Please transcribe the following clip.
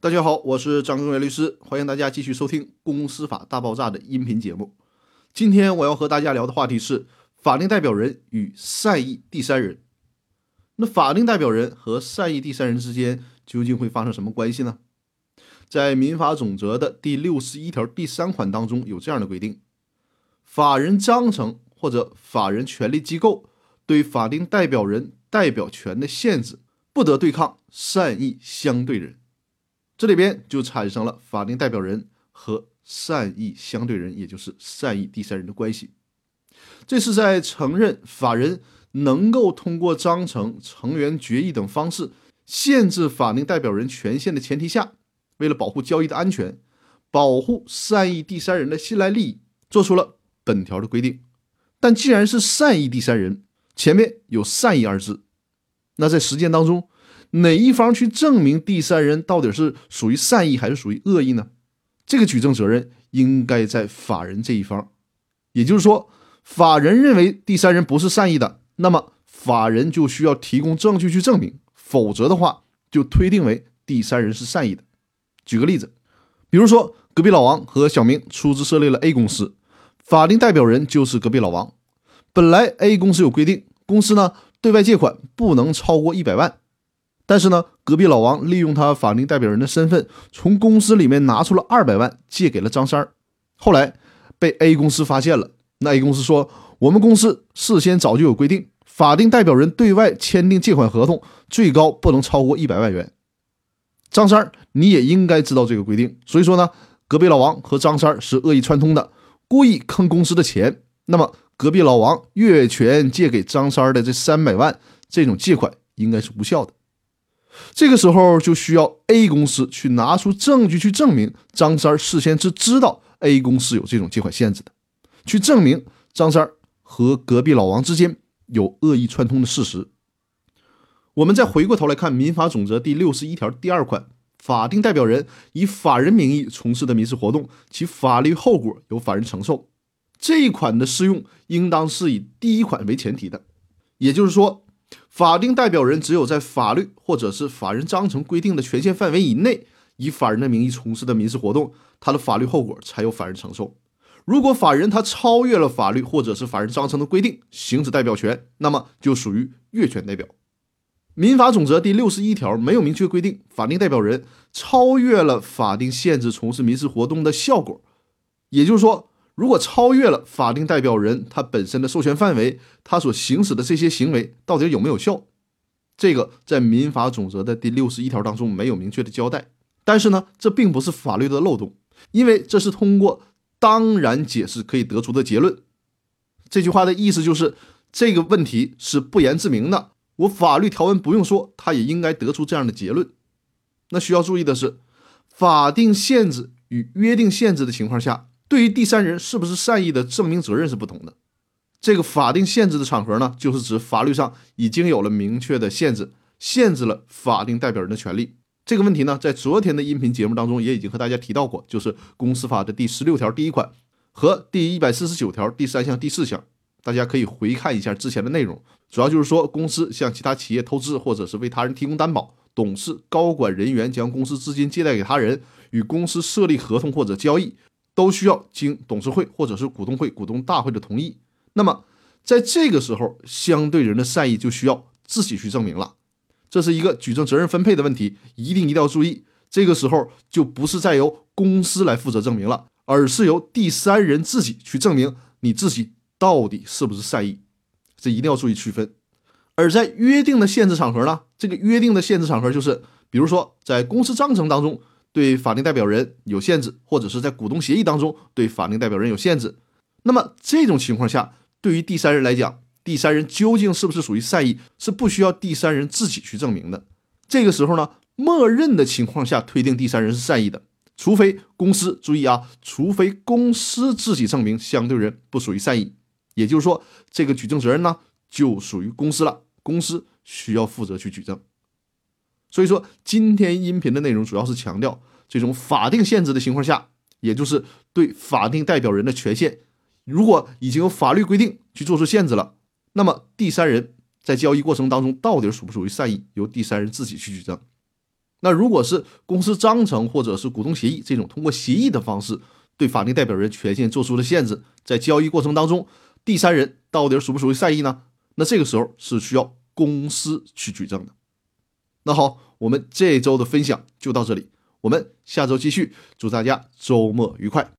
大家好，我是张根元律师，欢迎大家继续收听《公司法大爆炸》的音频节目。今天我要和大家聊的话题是法定代表人与善意第三人。那法定代表人和善意第三人之间究竟会发生什么关系呢？在民法总则的第六十一条第三款当中有这样的规定：法人章程或者法人权利机构对法定代表人代表权的限制，不得对抗善意相对人。这里边就产生了法定代表人和善意相对人，也就是善意第三人的关系。这是在承认法人能够通过章程、成员决议等方式限制法定代表人权限的前提下，为了保护交易的安全，保护善意第三人的信赖利益，做出了本条的规定。但既然是善意第三人，前面有“善意”二字，那在实践当中。哪一方去证明第三人到底是属于善意还是属于恶意呢？这个举证责任应该在法人这一方。也就是说，法人认为第三人不是善意的，那么法人就需要提供证据去证明，否则的话就推定为第三人是善意的。举个例子，比如说隔壁老王和小明出资设立了 A 公司，法定代表人就是隔壁老王。本来 A 公司有规定，公司呢对外借款不能超过一百万。但是呢，隔壁老王利用他法定代表人的身份，从公司里面拿出了二百万借给了张三儿。后来被 A 公司发现了，那 A 公司说：“我们公司事先早就有规定，法定代表人对外签订借款合同，最高不能超过一百万元。”张三儿，你也应该知道这个规定。所以说呢，隔壁老王和张三儿是恶意串通的，故意坑公司的钱。那么，隔壁老王越权借给张三儿的这三百万，这种借款应该是无效的。这个时候就需要 A 公司去拿出证据去证明张三事先是知道 A 公司有这种借款限制的，去证明张三和隔壁老王之间有恶意串通的事实。我们再回过头来看《民法总则》第六十一条第二款，法定代表人以法人名义从事的民事活动，其法律后果由法人承受。这一款的适用应当是以第一款为前提的，也就是说。法定代表人只有在法律或者是法人章程规定的权限范围以内，以法人的名义从事的民事活动，他的法律后果才由法人承受。如果法人他超越了法律或者是法人章程的规定，行使代表权，那么就属于越权代表。民法总则第六十一条没有明确规定，法定代表人超越了法定限制从事民事活动的效果，也就是说。如果超越了法定代表人他本身的授权范围，他所行使的这些行为到底有没有效？这个在民法总则的第六十一条当中没有明确的交代。但是呢，这并不是法律的漏洞，因为这是通过当然解释可以得出的结论。这句话的意思就是这个问题是不言自明的，我法律条文不用说，他也应该得出这样的结论。那需要注意的是，法定限制与约定限制的情况下。对于第三人是不是善意的证明责任是不同的。这个法定限制的场合呢，就是指法律上已经有了明确的限制，限制了法定代表人的权利。这个问题呢，在昨天的音频节目当中也已经和大家提到过，就是公司法的第十六条第一款和第一百四十九条第三项第四项，大家可以回看一下之前的内容。主要就是说，公司向其他企业投资或者是为他人提供担保，董事、高管人员将公司资金借贷给他人，与公司设立合同或者交易。都需要经董事会或者是股东会、股东大会的同意。那么，在这个时候，相对人的善意就需要自己去证明了。这是一个举证责任分配的问题，一定一定要注意。这个时候就不是再由公司来负责证明了，而是由第三人自己去证明你自己到底是不是善意。这一定要注意区分。而在约定的限制场合呢，这个约定的限制场合就是，比如说在公司章程当中。对法定代表人有限制，或者是在股东协议当中对法定代表人有限制，那么这种情况下，对于第三人来讲，第三人究竟是不是属于善意，是不需要第三人自己去证明的。这个时候呢，默认的情况下推定第三人是善意的，除非公司注意啊，除非公司自己证明相对人不属于善意，也就是说，这个举证责任呢就属于公司了，公司需要负责去举证。所以说今天音频的内容主要是强调这种法定限制的情况下也就是对法定代表人的权限如果已经有法律规定去做出限制了那么第三人在交易过程当中到底属不属于善意由第三人自己去举证。那如果是公司章程或者是股东协议这种通过协议的方式对法定代表人权限做出的限制在交易过程当中第三人到底属不属于善意呢？那这个时候是需要公司去举证的。那好我们这周的分享就到这里我们下周继续祝大家周末愉快。